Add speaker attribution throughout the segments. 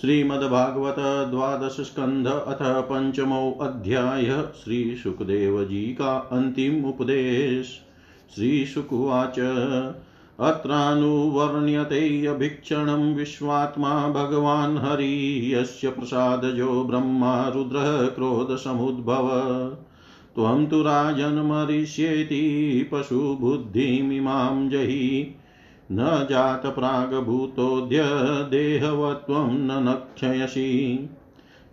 Speaker 1: श्रीमद्भागवत द्वादश स्कंध अथ पंचमो अध्याय श्री सुखदेव जी का अंतिम उपदेश। श्री सुकुवाच अत्रानुवर्ण्यतेऽभिक्षणं विश्वात्मा भगवान् हरि, यस्य प्रसादजो ब्रह्मा रुद्रः क्रोधसमुद्भव। त्वं तु राजन्मरिष्येति पशुबुद्धिमिमां जहि न जातप्रागभूतोऽद्य देहवत्वं न नक्षयसि।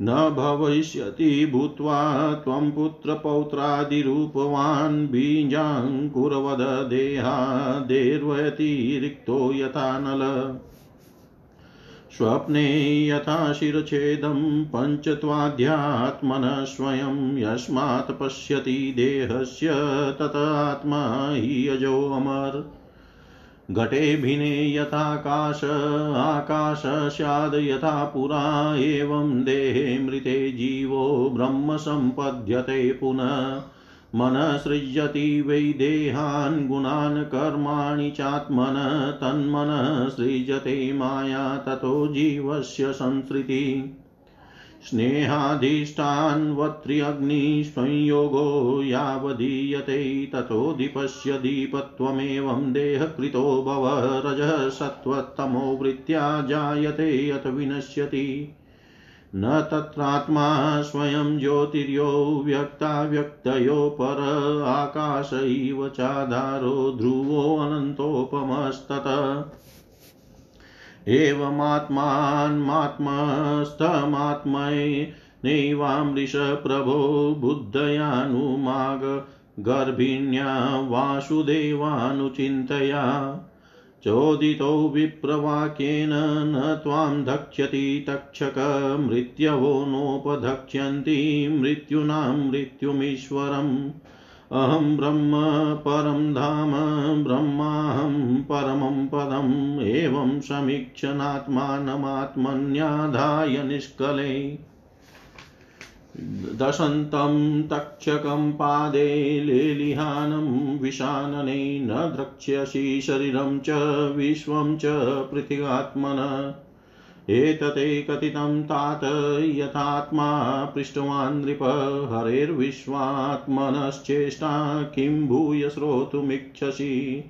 Speaker 1: न भविष्यति भूत्वा त्वं पुत्रपौत्रादिरूपवान् बीजाङ्कुरवद देहादेर्वतिरिक्तो यथा नल। स्वप्ने यथा शिरच्छेदं पञ्चत्वाध्यात्मनः स्वयं यस्मात् पश्यति देहस्य तत आत्मा हि यजोऽमर् घटे भिने यथाकाश, आकाश स्याद् यथा पुरा, एवं देहे मृते जीवो ब्रह्म सम्पद्यते पुनः। मनः सृजति वै देहान् गुणान् कर्माणि चात्मन, तन्मनः सृजते माया, ततो जीवस्य संसृतिः। स्नेहाधिष्ठान्वत्र्यग्निसंयोगो यावदीयते ततोऽधिपश्य दीपत्वमेवं देहकृतो भव रजः सत्त्वतमो वृत्त्या जायते अथ विनश्यति। न तत्रात्मा स्वयं ज्योतिर्यो व्यक्ताव्यक्तयो पर आकाश इव चाधारो ध्रुवोऽनन्तोपमस्ततः एवमात्मान्मात्मस्थमात्मैनैवामृष प्रभो बुद्धयानुमाग गर्भिण्या वासुदेवानुचिन्तया। चोदितो विप्रवाक्येन न त्वां धक्ष्यति तक्षक, मृत्यवो नोपधक्ष्यन्ति मृत्युनां मृत्युमीश्वरम्। अहं ब्रह्म परं धाम, ब्रह्माहं परमं पदम्, एवं समीक्षणात्मानमात्मन्याधाय निष्कले। दशन्तं तक्षकं पादे लेलिहानं, विशानने न द्रक्ष्यसि शरीरं च, विश्वं च पृथिगात्मन। एतते कथितं तात यथात्मा पृष्टवान् नृप हरेर्विश्वात्मनश्चेष्टा किं भूय श्रोतुमिच्छसि?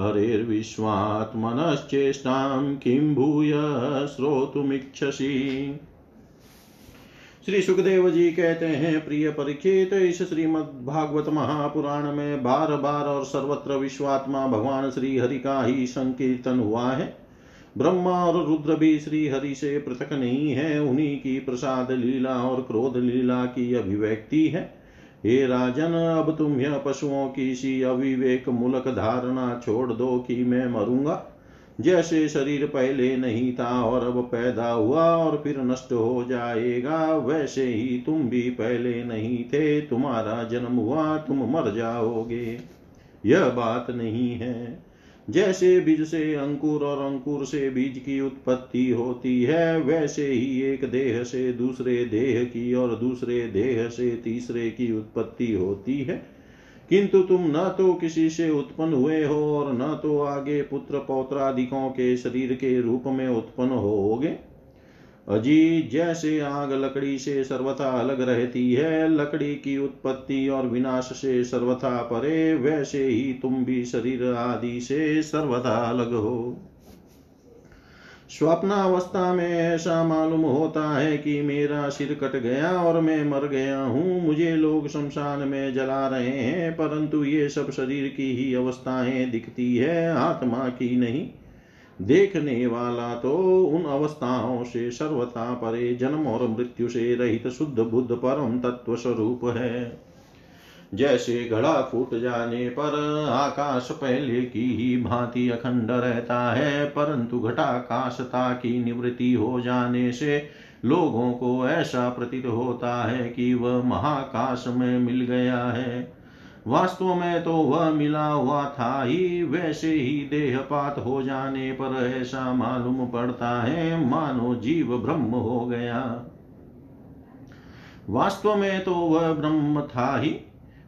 Speaker 1: हरेर्विश्वात्मनश्चेष्टां किं भूय श्रोतुमिच्छसि? श्री सुखदेव जी कहते हैं, प्रिय परीक्षित इस श्रीमद् भागवत महापुराण में बार बार और सर्वत्र विश्वात्मा भगवान श्री हरि का ही संकीर्तन हुआ है। ब्रह्मा और रुद्र भी श्री हरि से पृथक नहीं है। उन्हीं की प्रसाद लीला और क्रोध लीला की अभिव्यक्ति है। हे राजन, अब तुम यह पशुओं की सी अविवेक मूलक धारणा छोड़ दो कि मैं मरूँगा। जैसे शरीर पहले नहीं था और अब पैदा हुआ और फिर नष्ट हो जाएगा, वैसे ही तुम भी पहले नहीं थे। तुम्हारा जन्म हुआ, तुम मर जाओगे। यह बात नहीं है। जैसे बीज से अंकुर और अंकुर से बीज की उत्पत्ति होती है, वैसे ही एक देह से दूसरे देह की और दूसरे देह से तीसरे की उत्पत्ति होती है। किंतु तुम न तो किसी से उत्पन्न हुए हो और न तो आगे पुत्र पौत्रादिकों के शरीर के रूप में उत्पन्न होगे अजी जैसे आग लकड़ी से सर्वथा अलग रहती है, लकड़ी की उत्पत्ति और विनाश से सर्वथा परे, वैसे ही तुम भी शरीर आदि से सर्वथा अलग हो। स्वप्नावस्था में ऐसा मालूम होता है कि मेरा सिर कट गया और मैं मर गया हूँ, मुझे लोग शमशान में जला रहे हैं, परंतु ये सब शरीर की ही अवस्थाएँ दिखती है, आत्मा की नहीं। देखने वाला तो उन अवस्थाओं से सर्वथा परे जन्म और मृत्यु से रहित शुद्ध बुद्ध परम तत्व स्वरूप है। जैसे घड़ा फूट जाने पर आकाश पहले की ही भांति अखंड रहता है, परंतु घटाकाशता की निवृत्ति हो जाने से लोगों को ऐसा प्रतीत होता है कि वह महाकाश में मिल गया है। वास्तव में तो वह मिला हुआ था ही। वैसे ही देहपात हो जाने पर ऐसा मालूम पड़ता है, मानो जीव ब्रह्म हो गया। वास्तव में तो वह ब्रह्म था ही।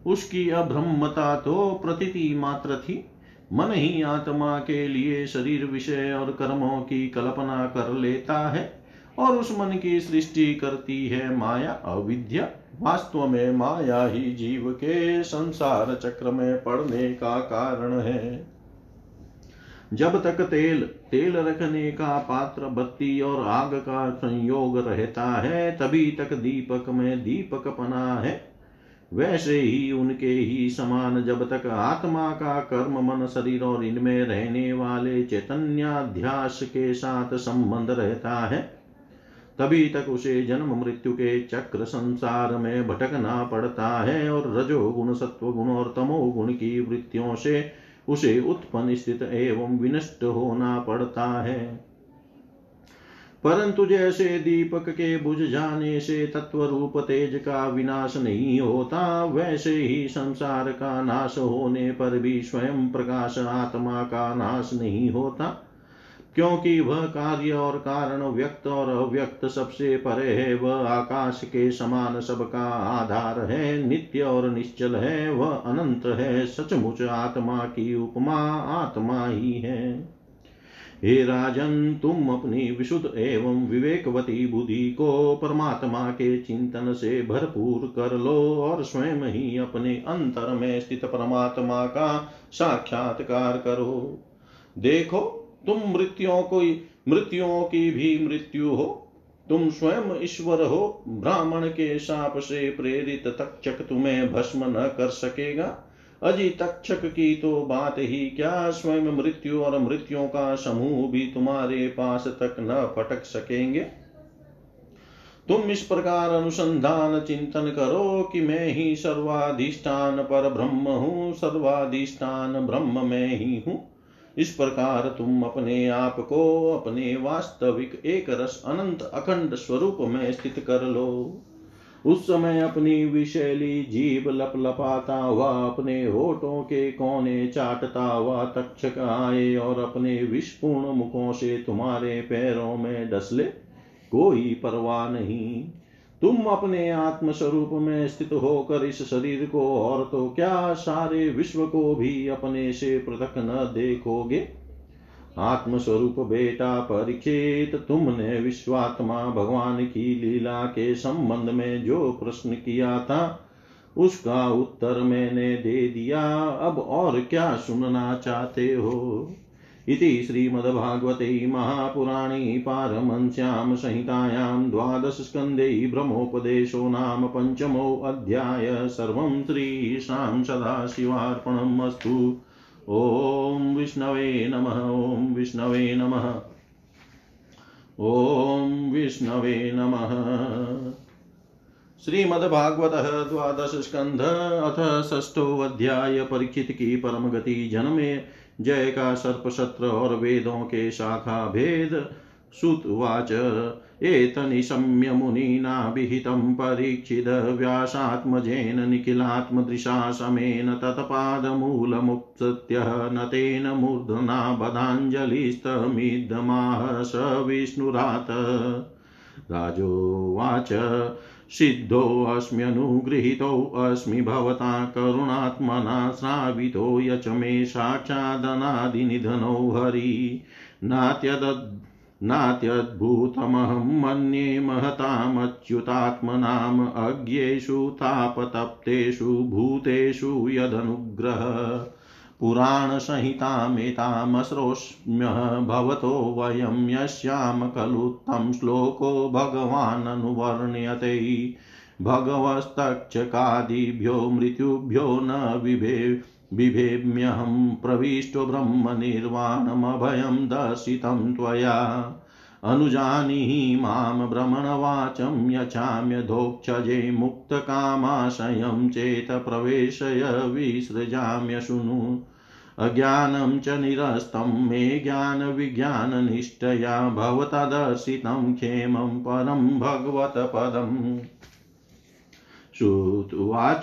Speaker 1: उसकी अब्रह्मता तो प्रतीति मात्र थी। मन ही आत्मा के लिए शरीर विषय और कर्मों की कल्पना कर लेता है और उस मन की सृष्टि करती है माया अविद्या। वास्तव में माया ही जीव के संसार चक्र में पड़ने का कारण है। जब तक तेल तेल रखने का पात्र बत्ती और आग का संयोग रहता है, तभी तक दीपक में दीपक पना है। वैसे ही उनके ही समान जब तक आत्मा का कर्म मन, शरीर और इनमें रहने वाले चैतन्याध्यास के साथ संबंध रहता है। तभी तक उसे जन्म मृत्यु के चक्र संसार में भटकना पड़ता है और रजोगुण सत्व गुण और तमोगुण की वृत्तियों से उसे उत्पन्न स्थित एवं विनष्ट होना पड़ता है। परंतु जैसे दीपक के बुझ जाने से तत्व रूप तेज का विनाश नहीं होता, वैसे ही संसार का नाश होने पर भी स्वयं प्रकाश आत्मा का नाश नहीं होता। क्योंकि वह कार्य और कारण व्यक्त और अव्यक्त सबसे परे है, वह आकाश के समान सबका आधार है, नित्य और निश्चल है, वह अनंत है, सचमुच आत्मा की उपमा आत्मा ही है। हे राजन, तुम अपनी विशुद्ध एवं विवेकवती बुद्धि को परमात्मा के चिंतन से भरपूर कर लो और स्वयं ही अपने अंतर में स्थित परमात्मा का साक्षात्कार करो। देखो तुम मृत्युओं को मृत्युओं की भी मृत्यु हो। तुम स्वयं ईश्वर हो, ब्राह्मण के शाप से प्रेरित तक्षक तुम्हें भस्म न कर सकेगा। अजी तक्षक की तो बात ही क्या, स्वयं मृत्यु और मृत्युओं का समूह भी तुम्हारे पास तक न फटक सकेंगे। तुम इस प्रकार अनुसंधान चिंतन करो कि मैं ही सर्वाधिष्ठान पर ब्रह्म हूँ, सर्वाधिष्ठान ब्रह्म में ही हूँ। इस प्रकार तुम अपने आप को अपने वास्तविक एक रस अनंत अखंड स्वरूप में स्थित कर लो। उस समय अपनी विशैली जीव लप लपाता हुआ, अपने होठों के कोने चाटता हुआ तक्षक आए और अपने विषपूर्ण मुखों से तुम्हारे पैरों में डसले, कोई परवाह नहीं। तुम अपने आत्म स्वरूप में स्थित होकर इस शरीर को और तो क्या सारे विश्व को भी अपने से पृथक न देखोगे? आत्मस्वरूप बेटा परीक्षित, तुमने विश्वात्मा भगवान की लीला के संबंध में जो प्रश्न किया था, उसका उत्तर मैंने दे दिया। अब और क्या सुनना चाहते हो? इति श्रीमद्भागवते महापुराणे पारमंस्यां संहितायां द्वादशस्कन्धे ब्रह्मोपदेशो नाम पञ्चमोऽध्याय सर्वं श्रीशां सदाशिवार्पणम् अस्तु। ॐ विष्णवे नमः, ॐ विष्णवे नमः। ॐ विष्णवे नमः। श्रीमद्भागवत द्वादश स्कंध अथ षष्ठो अध्याय। परीक्षित की परम गति जन्मे जय का सर्प सत्र और वेदों के शाखा भेद सुतवाच एतनिशम्य मुनिना विहितं परीक्षित व्यासात्मजेन निखिलात्मदृशा समेन तत्पादमूलमुत्सत्य न तेन मूर्धना बधाञ्जलिस्तमिदमाह स विष्णुरात्। राजोवाच सिद्धोऽस्म्यनुगृहीतोऽस्मि भवता करुणात्मना श्रावितो यच मे साक्षादनादिनिधनो हरि। नात्यदद् नात्यद्भुतमहं मन्ये महतामच्युतात्मनाम् अज्ञेषु तापतप्तेषु भूतेषु यदनुग्रह। पुराणसंहितामेतामश्रोष्म्यः भवतो वयं यस्याम खलु तं श्लोको भगवाननुवर्ण्यते। भगवस्तक्षकादिभ्यो मृत्युभ्यो न विभे बिभेम्यहं प्रविष्टो ब्रह्मनिर्वाणमभयं दर्शितं त्वया। अनुजानीहि माँ भ्रमणवाचं यचाम्यधोक्षजे मुक्तकामाशयं चेत प्रवेशय विसृजाम्यशृणु अज्ञानं च निरस्तं, मे ज्ञानविज्ञाननिष्ठया भवता दर्शितं क्षेमं परं भगवतपदम् श्रुत्वाच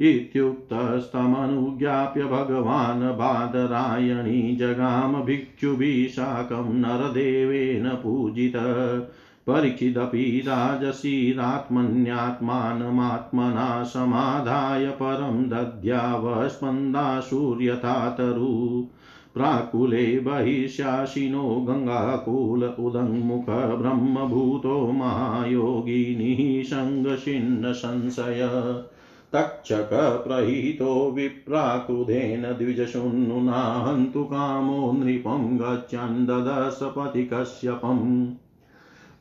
Speaker 1: इत्युक्तस्तमनुज्ञाप्य भगवान् बादरायणी जगाम भिक्षुभिः साकं नरदेवेन पूजित। परीक्षिदपि राजसीरात्मन्यात्मानमात्मना समाधाय परं दद्यावस्पन्दाशूर्यथा तरु प्राकुले बहिष्याशिनो गङ्गाकुल उदङ्मुख ब्रह्मभूतो महायोगिनी सङ्गशिन्न संशय तक्षकप्रहितो विप्राकृधेन द्विजशूनुना हन्तु कामो नृपं गच्छन् ददशपति कश्यपम्।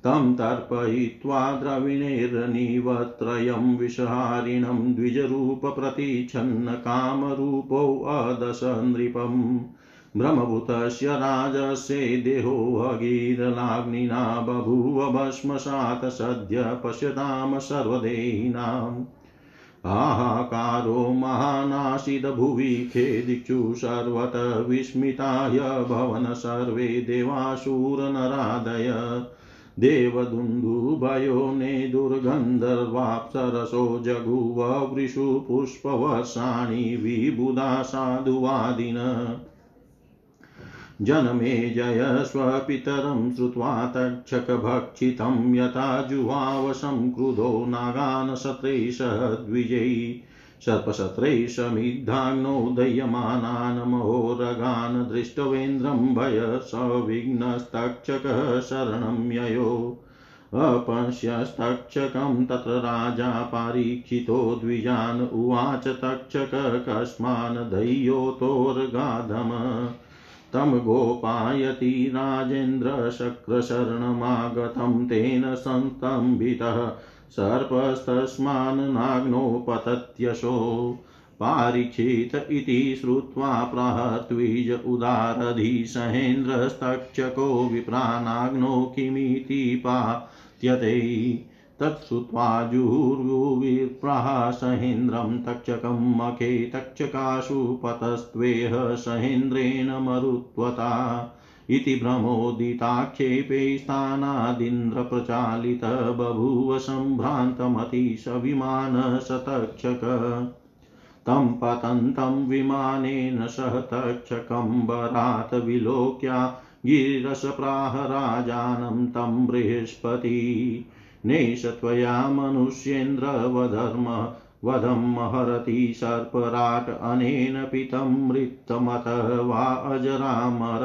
Speaker 1: तं तर्पयित्वा द्रविणेर्निवत्रयं विषहारिणं द्विजरूपप्रतिच्छन्न कामरूपोऽदश नृपम् ब्रह्मभूतस्य राजस्य देहो भगीरलाग्निना बभूव भस्मसात् सद्य पश्यतां सर्वदेहिनाम्। हाहाकारो महानाशिदभुवि खेदिक्षु सर्वत विस्मिताय भवन सर्वे देवासुरनरादय देवदुन्दुभयो ने दुर्गन्धर्वाप्सरसो जगुववृषु पुष्पवर्षाणि विबुधा साधुवादिन। जनमे जय स्वपितरं श्रुत्वा तक्षकभक्षितं यथा जुहावशं क्रुधो नागान् शत्रैषद्विजयी सर्पशत्रैः समिद्धाग्नौ दह्यमानान् महोरगान् दृष्टवेन्द्रं भय सविघ्नस्तक्षकः शरणं ययो। अपश्यस्तक्षकं तत्र राजा पारीक्षितो द्विजान् उवाच तक्षक कस्मान् दह्योतोर्गाधम तं गोपायति राजेन्द्रशक्रशरणमागतं तेन संस्तम्भितः सर्पस्तस्मान् नाग्नोपतत्यशो पारीक्षित इति श्रुत्वा प्राहत्विज उदारधीसहेन्द्रस्तक्षको विप्रानाग्नो किमिति पात्यते तच्छ्रुत्वा जुहुर्विप्राः सहेन्द्रं तक्षकं मखे तक्षकाशु पतस्त्वेह सहेन्द्रेण मरुत्वता। इति भ्रमोदिताक्षेपे स्थानादिन्द्रप्रचालित बभूव सम्भ्रान्तमतिशविमान सतक्षक तं पतन्तं विमानेन सह तक्षकम्बरात् विलोक्या गिरिरसप्राह राजानं तं बृहस्पति। नेष त्वया मनुष्येन्द्रवधर्म वधं महरति सर्पराट् अनेन पितं मृत्तमत वा अजरामर।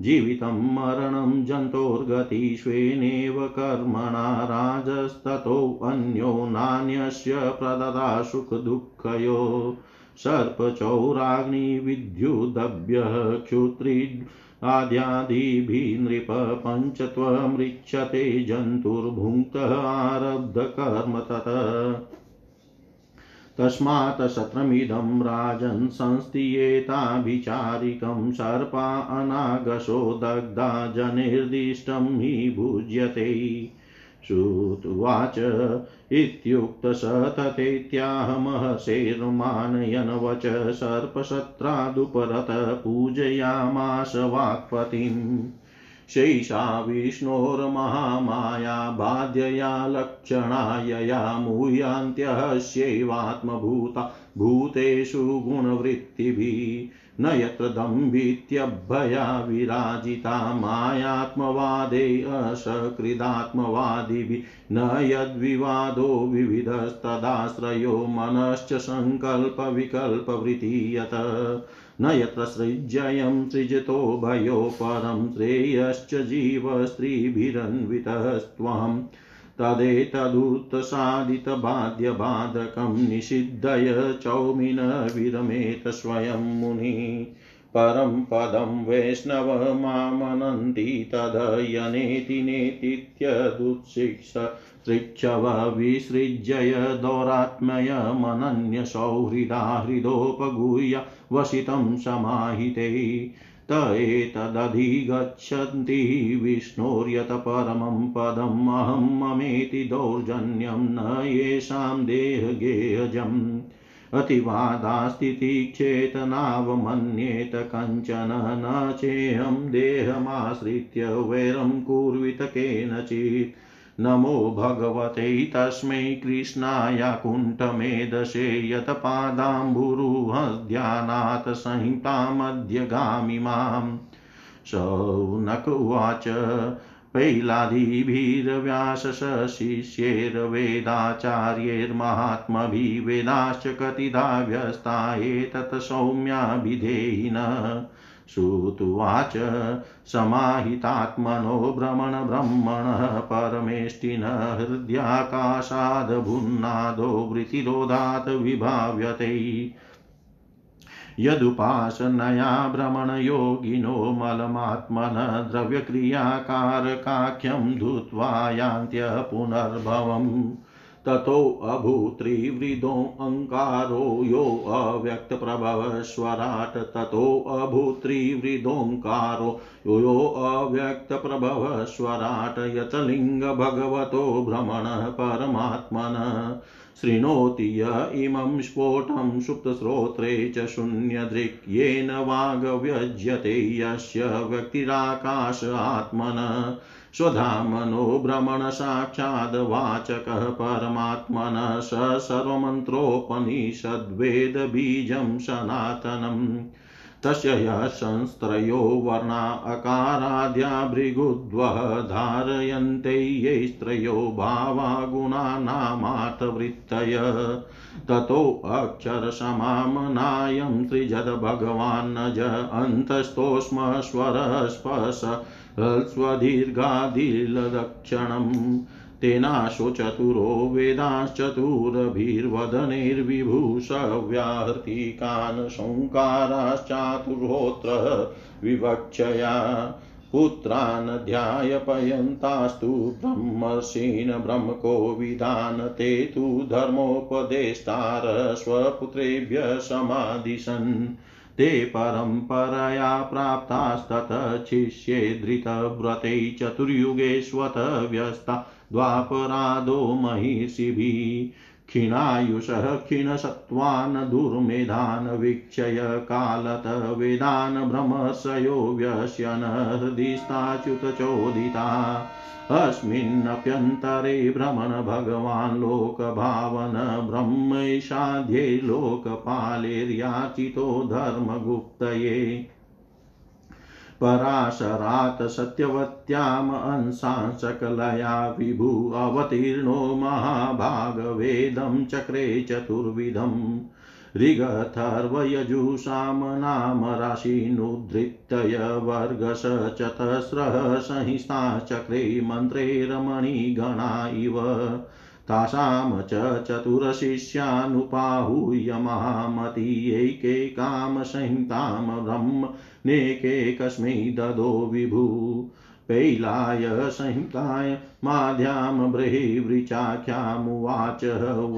Speaker 1: जीवितं मरणं जन्तोर्गति स्वेनेव कर्मणा राजस्ततोऽन्यो नान्यस्य प्रददा सुखदुःखयो। सर्पचौराग्निविद्युदभ्यः क्षुत्रि आद्यादिभिः नृप पञ्चत्वमृच्छते जन्तुर्भुङ्क्तः आरब्धकर्म तत्। तस्मात् शत्रमिदं राजन् संस्थियेताभिचारिकं सर्पा अनागशो दग्धा जनिर्दिष्टं हि भुज्यते। श्रुत्वाच इत्युक्त स तथेत्याह महर्षेर्मानयन् वच सर्पशत्रादुपरत पूजयामास वाक्पतिम्। शैषा विष्णोर्महामाया बाध्यया लक्षणायया मूयान्त्यस्यैवात्मभूता भूतेषु गुणवृत्तिभिः न यत्र दम्भित्यभया विराजिता मायात्मवादे असकृदात्मवादिभिः न यद्विवादो विविधस्तदाश्रयो मनश्च सङ्कल्पविकल्पवृत्ति यत् न यत्र सृज्ययं सृजतो भयो परं श्रेयश्च जीवस्त्रीभिरन्वितस्त्वम् तदेतदुत्सादितबाध्यबाधकं निषिद्धय चौमिन विरमेत स्वयं मुनि। परं पदं वैष्णवमामनन्ति तदयनेति नेतीत्यदुत्शिक्ष ऋक्षव विसृज्य दौरात्म्यमनन्यसौहृदा हृदोपगूह्य वसितं समाहिते। त एतदधिगच्छन्ति विष्णोर्यत परमं पदम् अहं ममेति दौर्जन्यं न येषां देहगेयजम् अतिवादास्तिति चेतनावमन्येत कञ्चन न चेहं देहमाश्रित्य वैरं कुर्वित केनचित्। नमो भगवते तस्मै कृष्णाय कुण्ठमेधसे यत्पादाम्बुरुहध्यानात् संहितामध्यगामिमाम्। शौनक उवाच। पैलादिभिर्व्यासशिष्यैर्वेदाचार्यैर्महात्मभिः वेदाश्च कतिधा व्यस्ता एतत् सौम्याभिधेयिन श्रुतुवाच समाहितात्मनो भ्रमणब्रह्मणः परमेष्टिन हृद्याकाशादभुन्नादो वृतिरोधात् विभाव्यते यदुपासनया भ्रमणयोगिनो मलमात्मन द्रव्यक्रियाकारकाख्यं धूत्वा यान्त्य पुनर्भवम्। ततोऽभूत्रिवृदोऽङ्कारो यो अव्यक्तप्रभवस्वराट् ततोऽभूत्रिवृदोङ्कारो यो यो अव्यक्तप्रभवस्वराट्, यतलिङ्गभगवतो भ्रमणः परमात्मन। शृणोति य इमं स्फोटं सुप्तश्रोत्रे च शून्यदृक् येन वागव्यज्यते यस्य व्यक्तिराकाश आत्मन। स्वधामनो भ्रमणसाक्षाद्वाचकः परमात्मनः स सर्वमन्त्रोपनिषद्वेदबीजं सनातनम् तस्य यः संस्त्रयो वर्णा अकाराद्या भृगुद्वः धारयन्ते यैस्त्रयो भावा गुणानामार्थवृत्तय ततोऽक्षरसमामनायं त्रिजद्भगवान्नज अन्तस्तोष्म स्वरस्पश स्वदीर्घादिलक्षणम् तेनाशो चतुरो वेदाश्चतुरभिर्वदनैर्विभूषव्याहृतिकान् संकाराश्चातुर्होत्र विवक्षया। पुत्रान् ध्यायपयन्तास्तु ब्रह्मर्षीन् ब्रह्मकोविदान् ते तु धर्मोपदेष्टार स्वपुत्रेभ्यः समादिशन् ते परम्परया प्राप्तास्ततः शिष्ये धृतव्रते चतुर्युगेष्वत व्यस्ता द्वापरादो महिषिभिः। क्षीणायुषः क्षीणसत्त्वान् दुर्मेधान् वीक्षय कालत वेदान् भ्रमशयो व्यस्यन् हृदिस्ताच्युतचोदिता अस्मिन्नप्यन्तरे भ्रमण भगवान् लोकभावन ब्रह्मैषाध्ये लोकपालेर्याचितो धर्मगुप्तये। पराशरात् सत्यवत्याम् अंशान् सकलया विभु अवतीर्णो महाभागवेदं चक्रे चतुर्विधम् ऋगथर्वयजुषां नाम राशीनुद्धृत्य वर्गश चतस्रः संहिता चक्रे मन्त्रे रमणीगणा इव। तासां च चतुरशिष्यानुपाहूय महामती एकैकां संहितां ब्रह्म नेकेकस्मै ददो विभु। पैलाय संहिताय माध्यां बृहिवृचाख्यामुवाच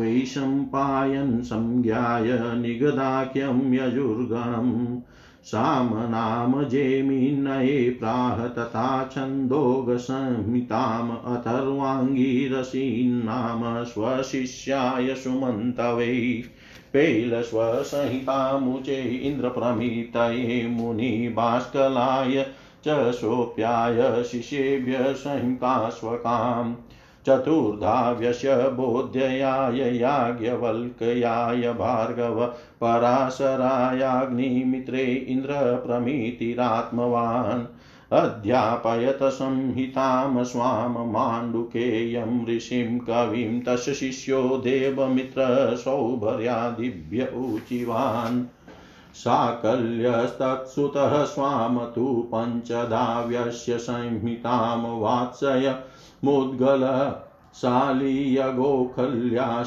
Speaker 1: वैशम्पायन् संज्ञाय निगदाख्यं यजुर्गणम् सामनाम जेमिन्नये प्राह तथा छन्दोगसंहिताम् अथर्वाङ्गीरसीन्नाम स्वशिष्याय सुमन्तवै। पैलस्वसंहितामुचे इन्द्रप्रमितये मुनिभास्कलाय च सोऽप्याय शिष्येभ्य संहिताश्वकाम्। चतुर्धाव्यस्य बोध्ययाय याज्ञवल्क्याय भार्गव पराशरायाग्निमित्रे इन्द्रप्रमितिरात्मवान्। अध्यापयत संहितां स्वां माण्डुकेयं ऋषिं कविं तस्य शिष्यो देवमित्रसौभर्यादिभ्य ऊचिवान्। साकल्यस्तत्सुतः स्वाम तु पञ्चधाव्यस्य संहितां वात्सय मुद्गल शालीयगोखल्या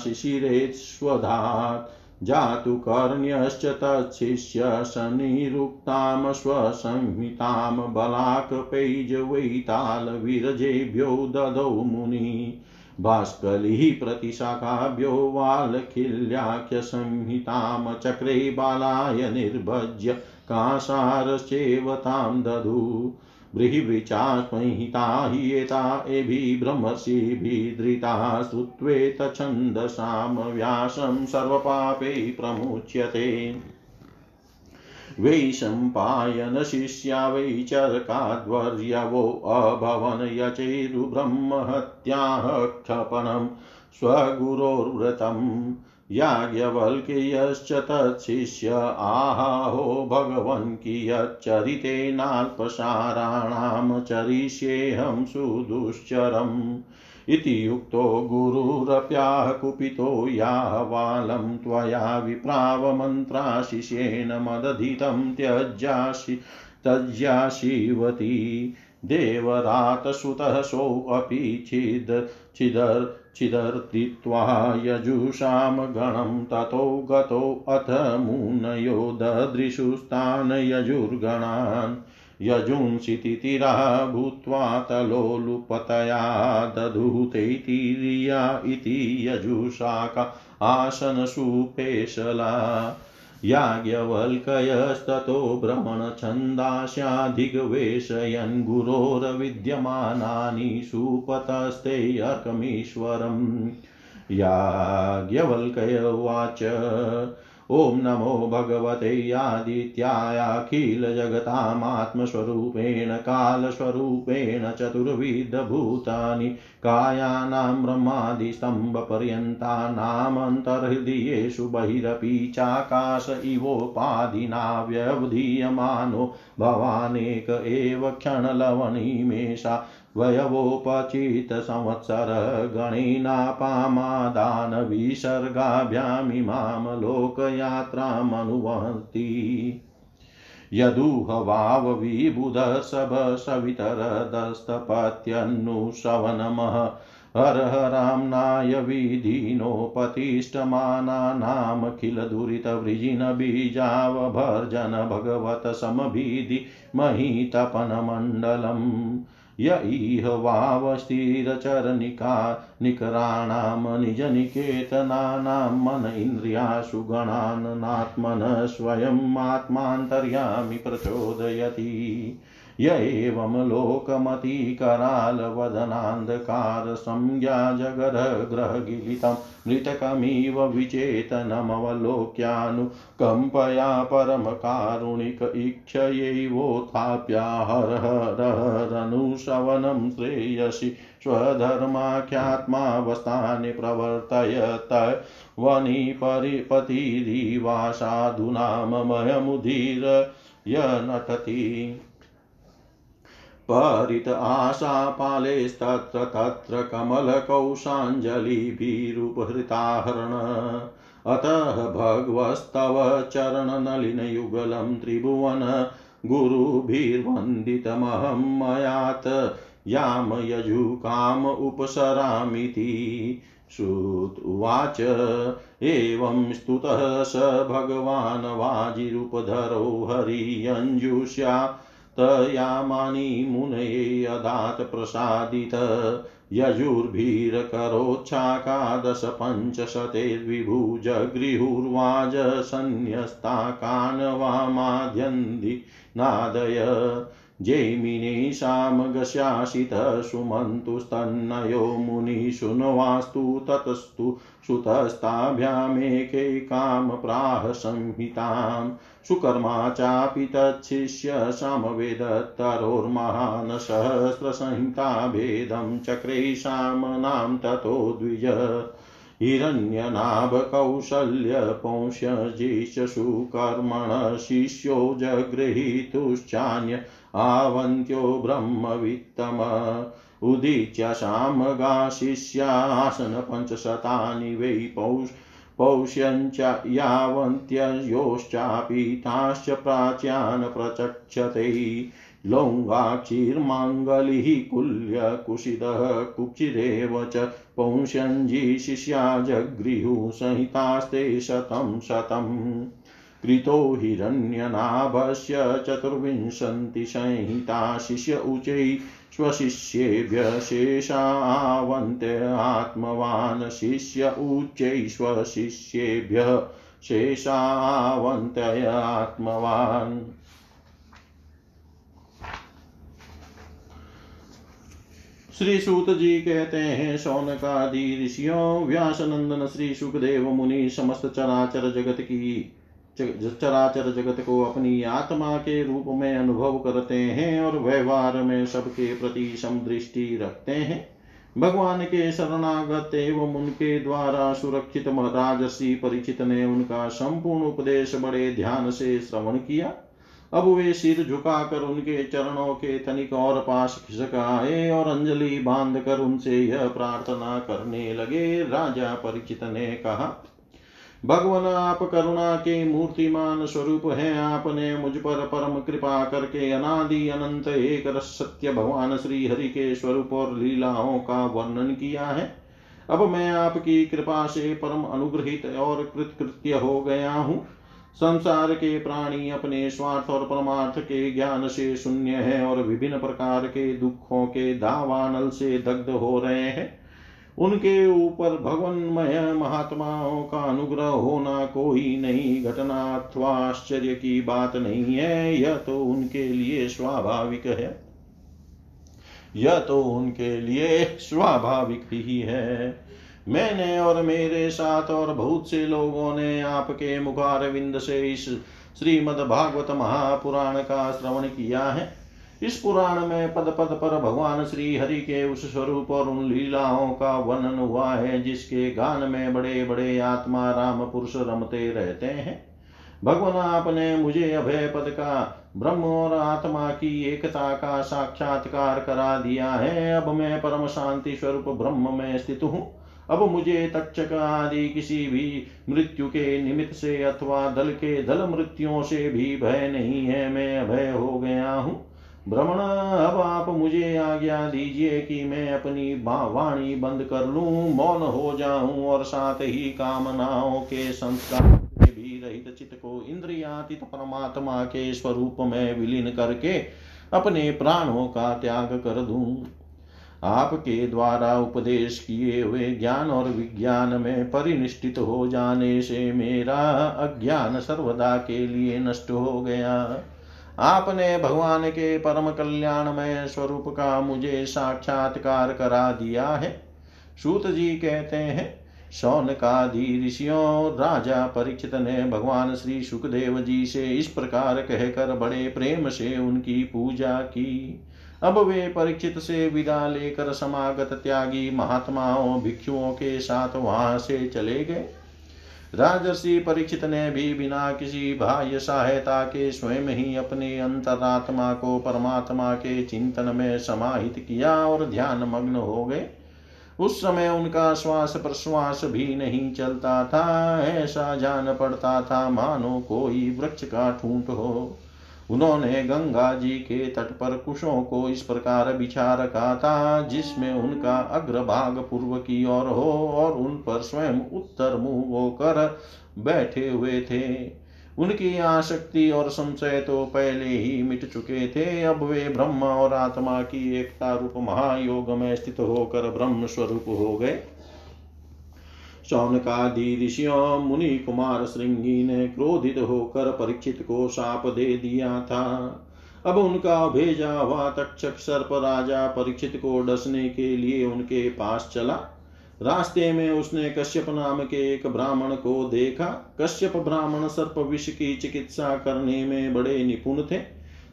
Speaker 1: जातु कर्ण्यश्च तच्छिष्य सनिरुक्तां स्वसंहितां बलाकपैजवैतालविरजेभ्यो ददौ मुनि। भास्कलिः प्रतिशाखाभ्यो वालखिल्याख्यसंहितां चक्रे बालाय निर्भज्य कासारश्चैव तां दधु। बृहिवृचा संहिता हि एता एभिः ब्रह्मर्षिभिधृता श्रुत्वेत छन्दसां व्यासं सर्वपापै प्रमुच्यते। वै सम्पायनशिष्या वै चरकाद्वर्यवो अभवन् यचैरुब्रह्महत्याः क्षपणं स्वगुरोर्व्रतम्। याज्ञवल्क्यश्च तच्छिष्य आहाहो भगवन् कियच्चरितेनाल्पसाराणां चरिष्येऽहं सुदुश्चरम्। इति युक्तो गुरुरप्याः कुपितो यावालं त्वया विप्रावमन्त्राशिषेण मदधितं त्यज्यासि तज्या शिवती देवरातसुतः सोऽपि छिद छिदर् छिदर्तित्वा यजुषां गणं ततो गतोऽथ मुनयो ददृशुस्तान् यजुर्गणान् यजुंसितिरा भूत्वा तलोलुपतया दधूतैतिरिया इति यजुषाका आसनसुपेशला। याज्ञवल्कयस्ततो भ्रमणछन्दास्याधिगवेशयन् गुरोरविद्यमानानि सुपतस्ते अर्कमीश्वरम्। याज्ञवल्कय उवाच ॐ नमो भगवते आदित्यायाखिलजगतामात्मस्वरूपेण कालस्वरूपेण चतुर्विधभूतानि कायानां ब्रह्मादिस्तम्भपर्यन्तानामन्तर्हृदयेषु बहिरपि चाकाश इवोपाधिना व्यवधीयमानो भवानेक एव क्षणलवणिमेषा वयवोपचितसंवत्सर गणेनापामादानविसर्गाभ्यामिमां लोकयात्रामनुवहन्ति। यदुहवावविबुधसभ सवितरदस्तपत्यन्नुशवनमः हर हराम्नाय विधिनोपतिष्ठमानानामखिलदुरितवृजिनबीजावभर्जन भगवत समभिधि महीतपनमण्डलम्। य इह वावस्थिरचरनिका निकराणां निजनिकेतनानां मन इन्द्रियासु गणान्नात्मनः स्वयम् आत्मान्तर्यामि प्रचोदयति। य एवं लोकमतिकरालवदनान्धकारसंज्ञा जगरग्रहगिलितं मृतकमिव विचेतनमवलोक्यानुकम्पया परमकारुणिक इक्षयैवोत्थाप्या हर हरनुशवनं श्रेयसि स्वधर्माख्यात्मावस्थाने प्रवर्तयत वनि परिपतिरिवा साधूनाममयमुदीर य नटति परित आशापालेस्तत्र तत्र कमलकौशाञ्जलिभिरुपहृताहरण अतः भगवस्तव चरणनलिनयुगलं त्रिभुवन गुरुभिर्वन्दितमहं मयात्। याम यजुकाम उपसरामिति। श्रुत उवाच। एवं स्तुतः स भगवान् वाजिरूपधरो हरियञ्जुष्या तयामानि मुनये अदात् प्रसादित यजुर्भिरकरोच्छाकादश पञ्चशतेर्विभुजगृहुर्वाज सन्न्यस्ता कानवामाद्यन्ति नादय। जैमिनेशामगस्याशितः सुमन्तुस्तन्नयो मुनिशुनवास्तु ततस्तु सुतस्ताभ्यामेकैकां प्राह संहिताम्। सुकर्मा चापि तच्छिष्य समवेदतरोर्महान् सहस्रसंहिताभेदं चक्रेशामनां ततो द्विज। हिरण्यनाभकौशल्यपंशजिशुकर्मण शिष्यो जगृहीतुश्चान्य आवन्त्यो ब्रह्मवित्तम। उदीच्य सामगा शिष्यासनपञ्चशतानि वै पौष, पौष्यञ्च यावन्त्ययोश्चापि ताश्च प्राच्यान् प्रचक्षते। लौङ्गाक्षीर्माङ्गलिः कुल्यकुशिदः कुक्षिरेव च पौंस्यञ्जी शिष्या जगृहुः संहितास्ते शतं शतम्। कृतो हिरण्यनाभस्य चतुर्विंशतिसंहिता शिष्य उचै स्वशिष्येभ्य शेषावन्त्य आत्मवान् शिष्य उच्चै स्वशिष्येभ्यः शेषावन्त्य आत्मवान्। श्री सूत जी कहते हैं, शौनकादि ऋषियों व्यास नंदन श्री सुखदेव मुनि, समस्त चराचर जगत की चराचर जगत को अपनी आत्मा के रूप में अनुभव करते हैं और व्यवहार में सबके प्रति समदृष्टि रखते हैं। भगवान के शरणागत एवं उनके द्वारा सुरक्षित राजसी परिचित ने उनका संपूर्ण उपदेश बड़े ध्यान से श्रवण किया। अब वे सिर झुकाकर उनके चरणों के तनिक और पास खिसक आए और अंजलि बाँध कर उनसे यह प्रार्थना करने लगे। राजा परिचित ने कहा भगवान आप करुणा के मूर्तिमान स्वरूप हैं। आपने मुझ पर परम कृपा करके अनादि अनंत एक रस सत्य भगवान श्री हरि के स्वरूप और लीलाओं का वर्णन किया है। अब मैं आपकी कृपा से परम अनुग्रहित और कृतकृत्य हो गया हूँ। संसार के प्राणी अपने स्वार्थ और परमार्थ के ज्ञान से शून्य है और विभिन्न प्रकार के दुखों के दावानल से दग्ध हो रहे हैं। उनके ऊपर भगवन्मय महात्माओं का अनुग्रह होना कोई नई घटना अथवा आश्चर्य की बात नहीं है। यह तो उनके लिए स्वाभाविक है। यह तो उनके लिए स्वाभाविक ही है। मैंने और मेरे साथ और बहुत से लोगों ने आपके मुखारविंद से इस श्रीमद् भागवत महापुराण का श्रवण किया है। इस पुराण में पद पद पर भगवान श्री हरि के उस स्वरूप और उन लीलाओं का वर्णन हुआ है, जिसके गान में बड़े बड़े आत्मा राम पुरुष रमते रहते हैं। भगवान, आपने मुझे अभय पद का ब्रह्म और आत्मा की एकता का साक्षात्कार करा दिया है। अब मैं परम शांति स्वरूप ब्रह्म में स्थित हूँ। अब मुझे तक्षक आदि किसी भी मृत्यु के निमित्त से अथवा दल के दल मृत्युओं से भी भय नहीं है। मैं अभय हो गया हूँ। भ्रमण अब आप मुझे आज्ञा दीजिए कि मैं अपनी वाणी बंद कर लूँ, मौन हो जाऊँ और साथ ही कामनाओं के संस्कार से भी रहित चित्त को इंद्रियातीत परमात्मा के स्वरूप में विलीन करके अपने प्राणों का त्याग कर दूँ। आपके द्वारा उपदेश किए हुए ज्ञान और विज्ञान में परिनिष्ठित हो जाने से मेरा अज्ञान सर्वदा के लिए नष्ट हो गया। आपने भगवान के परम कल्याणमय स्वरूप का मुझे साक्षात्कार करा दिया है। सूत जी कहते हैं सौन शौनकादि ऋषियों, राजा परीक्षित ने भगवान श्री सुखदेव जी से इस प्रकार कहकर बड़े प्रेम से उनकी पूजा की। अब वे परीक्षित से विदा लेकर समागत त्यागी महात्माओं, भिक्षुओं के साथ वहाँ से चले गए। राजर्षि परीक्षित ने भी बिना किसी बाह्य सहायता के स्वयं ही अपने अंतरात्मा को परमात्मा के चिंतन में समाहित किया और ध्यान मग्न हो गए। उस समय उनका श्वास प्रश्वास भी नहीं चलता था, ऐसा जान पड़ता था, मानो कोई वृक्ष का ठूंठ हो। उन्होंने गंगा जी के तट पर कुशों को इस प्रकार बिछा रखा था, जिसमें उनका अग्रभाग पूर्व की ओर हो और उन पर स्वयं उत्तर मुँह होकर बैठे हुए थे। उनकी आसक्ति और संशय तो पहले ही मिट चुके थे। अब वे ब्रह्म और आत्मा की एकता रूप महायोग में स्थित होकर ब्रह्म स्वरूप हो गए। शौनकादि ऋषियों मुनि कुमार श्रृंगी ने क्रोधित होकर परीक्षित को साप दे दिया था। अब उनका भेजा हुआ तक्षक सर्प राजा परीक्षित को डसने के लिए उनके पास चला। रास्ते में उसने कश्यप नाम के एक ब्राह्मण को देखा। कश्यप ब्राह्मण सर्प विष की चिकित्सा करने में बड़े निपुण थे।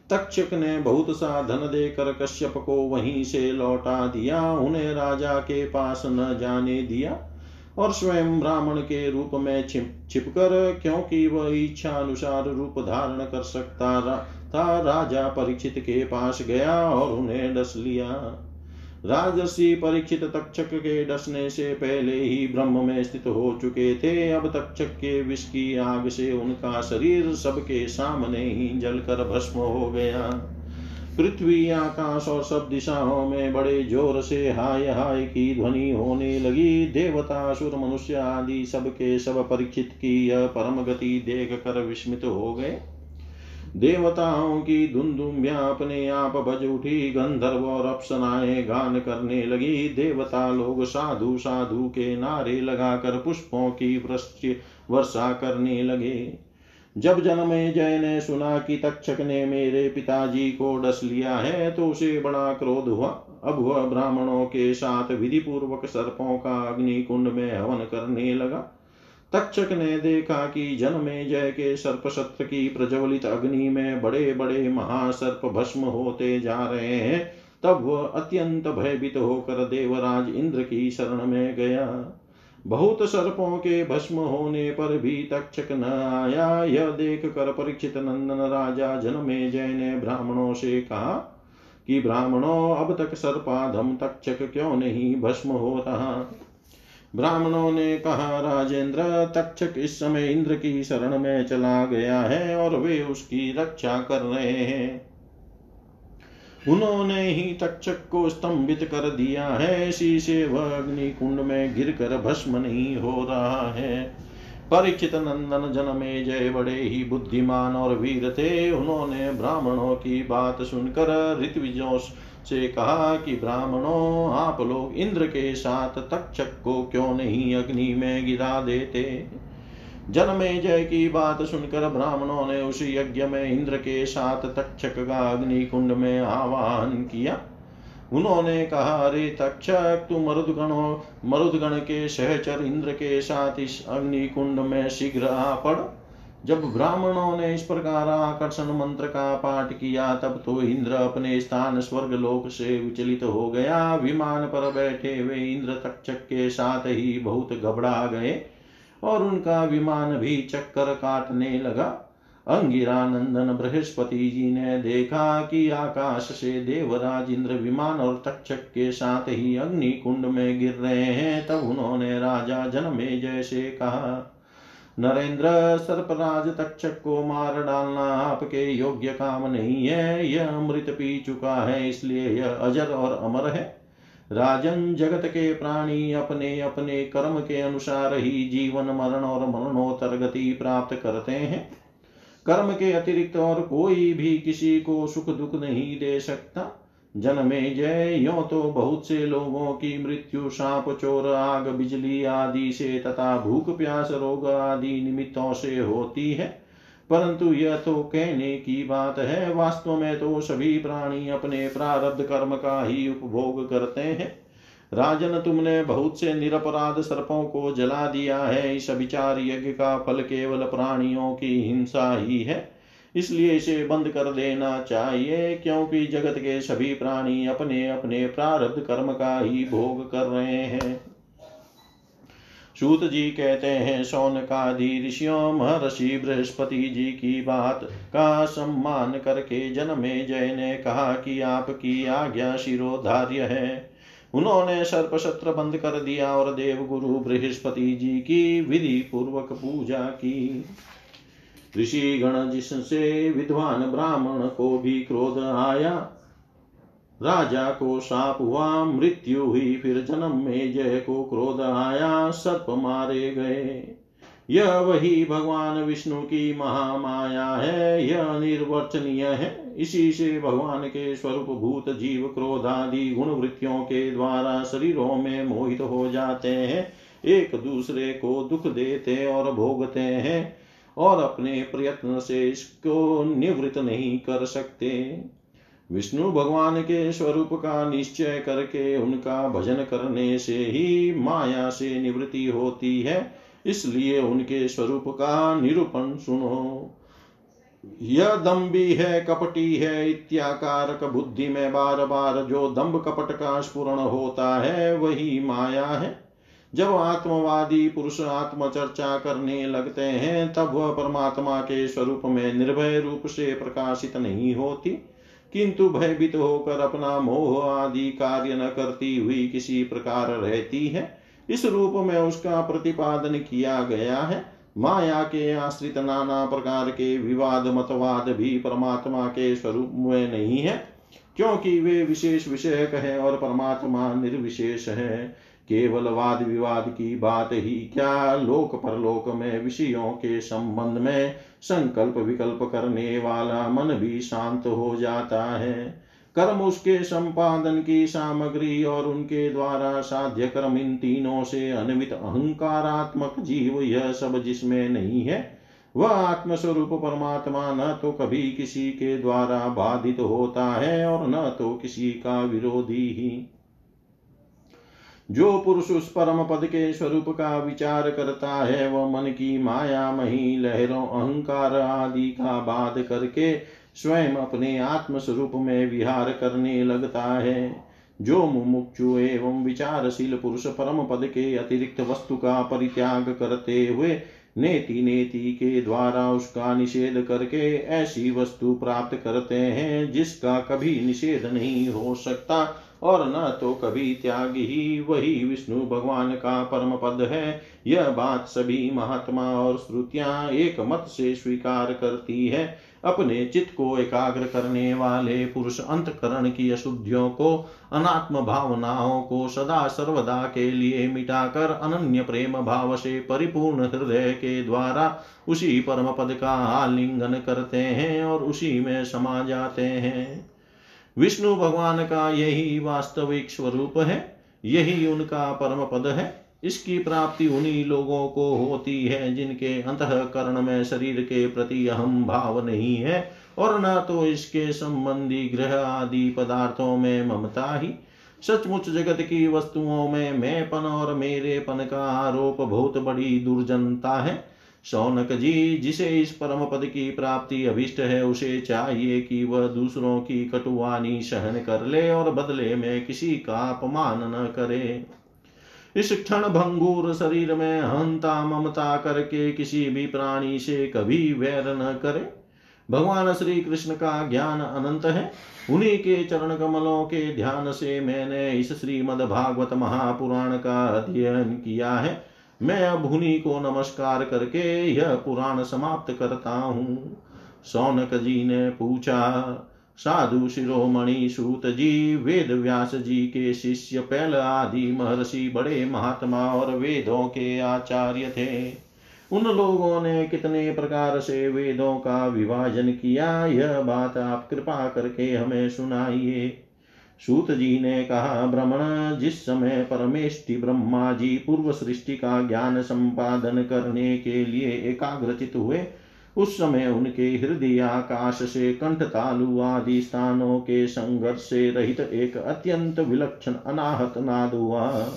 Speaker 1: तक्षक ने बहुत सा धन देकर कश्यप को वहीं से लौटा दिया। उन्हें राजा के पास न जाने दिया। और स्वयं ब्राह्मण के रूप में छिप छिपकर क्योंकि वह इच्छा अनुसार रूप धारण कर सकता था, राजा परीक्षित के पास गया और उन्हें डस लिया। राजसी परीक्षित तक्षक के डसने से पहले ही ब्रह्म में स्थित हो चुके थे। अब तक्षक के विष की आग से उनका शरीर सबके सामने ही जलकर भस्म हो गया। पृथ्वी, आकाश और सब दिशाओं में बड़े ज़ोर से हाय हाय की ध्वनि होने लगी। देवता, असुर, मनुष्य आदि सब के सब परीक्षित की यह परम गति देख कर विस्मित हो गए। देवताओं की धुंधुम्या अपने आप बज उठी, गंधर्व और अप्सनाएँ गान करने लगी। देवता लोग साधु साधु के नारे लगाकर पुष्पों की वृष्टि वर्षा करने लगे। जब जन्मे जय ने सुना कि तक्षक ने मेरे पिताजी को डस लिया है तो उसे बड़ा क्रोध हुआ। अब वह ब्राह्मणों के साथ विधि पूर्वक सर्पों का अग्नि कुंड में हवन करने लगा। तक्षक ने देखा कि जन्मे जय के सर्प सत्र की प्रज्वलित अग्नि में बड़े बड़े महासर्प भस्म होते जा रहे हैं। तब वह अत्यंत भयभीत होकर देवराज इंद्र की शरण में गया। बहुत सर्पों के भस्म होने पर भी तक्षक न आया। यह देख कर परीक्षित नंदन राजा जनमे जय ने ब्राह्मणों से कहा कि, ब्राह्मणों, अब तक सर्पाधम तक्षक क्यों नहीं भस्म हो रहा? ब्राह्मणों ने कहा, राजेंद्र, तक्षक इस समय इंद्र की शरण में चला गया है और वे उसकी रक्षा कर रहे हैं। उन्होंने ही तक्षक को स्तंभित कर दिया है। इसी से वह अग्नि कुंड में गिर कर भस्म नहीं हो रहा है। परीक्षित नंदन जन में जय बड़े ही बुद्धिमान और वीर थे। उन्होंने ब्राह्मणों की बात सुनकर ऋतविजों से कहा कि, ब्राह्मणों, आप लोग इंद्र के साथ तक्षक को क्यों नहीं अग्नि में गिरा देते? जन में जय की बात सुनकर ब्राह्मणों ने उस यज्ञ में इंद्र के साथ तक्षक का अग्नि कुंड में आवाहन किया। उन्होंने कहा, अरे तक्षक, तू मरुदगणों मरुदगण के सहचर इंद्र के साथ इस अग्नि कुंड में शीघ्र आ पड़। जब ब्राह्मणों ने इस प्रकार आकर्षण मंत्र का पाठ किया, तब तो इंद्र अपने स्थान स्वर्ग लोक से विचलित हो गया। विमान पर बैठे हुए इंद्र तक्षक के साथ ही बहुत घबरा गए। और उनका विमान भी चक्कर काटने लगा। अंगिरा नंदन बृहस्पति जी ने देखा कि आकाश से देवराज इंद्र विमान और तक्षक के साथ ही अग्नि कुंड में गिर रहे हैं, तब उन्होंने राजा जनमे जैसे कहा, नरेंद्र, सर्पराज तक्षक को मार डालना आपके योग्य काम नहीं है, यह अमृत पी चुका है, इसलिए यह अजर और अमर है। राजन जगत के प्राणी अपने अपने कर्म के अनुसार ही जीवन, मरण और मरणोत्तर गति प्राप्त करते हैं। कर्म के अतिरिक्त और कोई भी किसी को सुख दुख नहीं दे सकता। जन्मे जय, यो तो बहुत से लोगों की मृत्यु, सांप, चोर, आग, बिजली आदि से तथा भूख, प्यास, रोग आदि निमित्तों से होती है। परंतु यह तो कहने की बात है, वास्तव में तो सभी प्राणी अपने प्रारब्ध कर्म का ही उपभोग करते हैं। राजन, तुमने बहुत से निरपराध सर्पों को जला दिया है, इस विचार यज्ञ का फल केवल प्राणियों की हिंसा ही है। इसलिए इसे बंद कर देना चाहिए, क्योंकि जगत के सभी प्राणी अपने अपने प्रारब्ध कर्म का ही भोग कर रहे हैं। सूत जी कहते हैं सौन का ऋषियों, महर्षि बृहस्पति जी की बात का सम्मान करके जन्मे जय ने कहा कि आपकी आज्ञा शिरोधार्य है। उन्होंने सर्प शत्र बंद कर दिया और देव गुरु बृहस्पति जी की विधि पूर्वक पूजा की। ऋषि गण जिससे विद्वान ब्राह्मण को भी क्रोध आया राजा को साप हुआ, मृत्यु हुई, फिर जन्म में जय को क्रोध आया, सर्प मारे गए। यह वही भगवान विष्णु की महामाया है, यह निर्वचनीय है। इसी से भगवान के स्वरूप भूत जीव क्रोध आदि गुण वृत्तियों के द्वारा शरीरों में मोहित हो जाते हैं। एक दूसरे को दुख देते और भोगते हैं और अपने प्रयत्न से इसको निवृत्त नहीं कर सकते। विष्णु भगवान के स्वरूप का निश्चय करके उनका भजन करने से ही माया से निवृत्ति होती है। इसलिए उनके स्वरूप का निरूपण सुनो। यह दम्भी है, कपटी है, इत्याकारक बुद्धि में बार बार जो दम्भ कपट का स्पूर्ण होता है, वही माया है। जब आत्मवादी पुरुष आत्म चर्चा करने लगते हैं, तब वह परमात्मा के स्वरूप में निर्भय रूप से प्रकाशित नहीं होती। किंतु भयभीत होकर अपना मोह आदि कार्य न करती हुई किसी प्रकार रहती है। इस रूप में उसका प्रतिपादन किया गया है। माया के आश्रित नाना प्रकार के विवाद मतवाद भी परमात्मा के स्वरूप में नहीं है, क्योंकि वे विशेष विषयक है और परमात्मा निर्विशेष है। केवल वाद विवाद की बात ही क्या? लोक परलोक में विषयों के संबंध में संकल्प विकल्प करने वाला मन भी शांत हो जाता है। कर्म उसके संपादन की सामग्री और उनके द्वारा साध्य कर्म इन तीनों से अन्वित अहंकारात्मक जीव यह सब जिसमें नहीं है, वह आत्मस्वरूप परमात्मा न तो कभी किसी के द्वारा बाधित होता है और न तो किसी का विरोधी ही। जो पुरुष उस परम पद के स्वरूप का विचार करता है, वह मन की माया, मही, लहरों, अहंकार आदि का बाध करके स्वयं अपने आत्म स्वरूप में विहार करने लगता है। जो मुमुक्षु एवं विचारशील पुरुष परम पद के अतिरिक्त वस्तु का परित्याग करते हुए नेति नेति के द्वारा उसका निषेध करके ऐसी वस्तु प्राप्त करते हैं, जिसका कभी निषेध नहीं हो सकता। और न तो कभी त्याग ही वही विष्णु भगवान का परम पद है। यह बात सभी महात्मा और श्रुतियाँ एक मत से स्वीकार करती है। अपने चित्त को एकाग्र करने वाले पुरुष अंतकरण की अशुद्धियों को, अनात्म भावनाओं को सदा सर्वदा के लिए मिटाकर अनन्य प्रेम भाव से परिपूर्ण हृदय के द्वारा उसी परम पद का आलिंगन करते हैं और उसी में समा जाते हैं। विष्णु भगवान का यही वास्तविक स्वरूप है, यही उनका परम पद है। इसकी प्राप्ति उन्हीं लोगों को होती है जिनके अंतकरण में शरीर के प्रति अहम भाव नहीं है, और न तो इसके संबंधी ग्रह आदि पदार्थों में ममता ही। सचमुच जगत की वस्तुओं में मैंपन और मेरेपन का आरोप बहुत बड़ी दुर्जनता है। शौनक जी, जिसे इस परम पद की प्राप्ति अभिष्ट है, उसे चाहिए कि वह दूसरों की कटुवानी सहन कर ले और बदले में किसी का अपमान न करे। इस क्षण भंगूर शरीर में हंता ममता करके किसी भी प्राणी से कभी वैर न करे। भगवान श्री कृष्ण का ज्ञान अनंत है। उन्हीं के चरण कमलों के ध्यान से मैंने इस श्रीमद भागवत महापुराण का अध्ययन किया है। मैं अब को नमस्कार करके यह पुराण समाप्त करता हूँ। सौनक जी ने पूछा, साधु शिरोमणि सूत जी, वेद व्यास जी के शिष्य पहल आदि महर्षि बड़े महात्मा और वेदों के आचार्य थे। उन लोगों ने कितने प्रकार से वेदों का विभाजन किया, यह बात आप कृपा करके हमें सुनाइए। सूत जी ने कहा भ्रमण जिस समय परमेष्टि ब्रह्मा जी पूर्व सृष्टि का ज्ञान संपादन करने के लिए एकाग्रचित हुए, उस समय उनके हृदय आकाश से कंठ तालु आदि स्थानों के संघर्ष से रहित एक अत्यंत विलक्षण अनाहत नाद हुआ।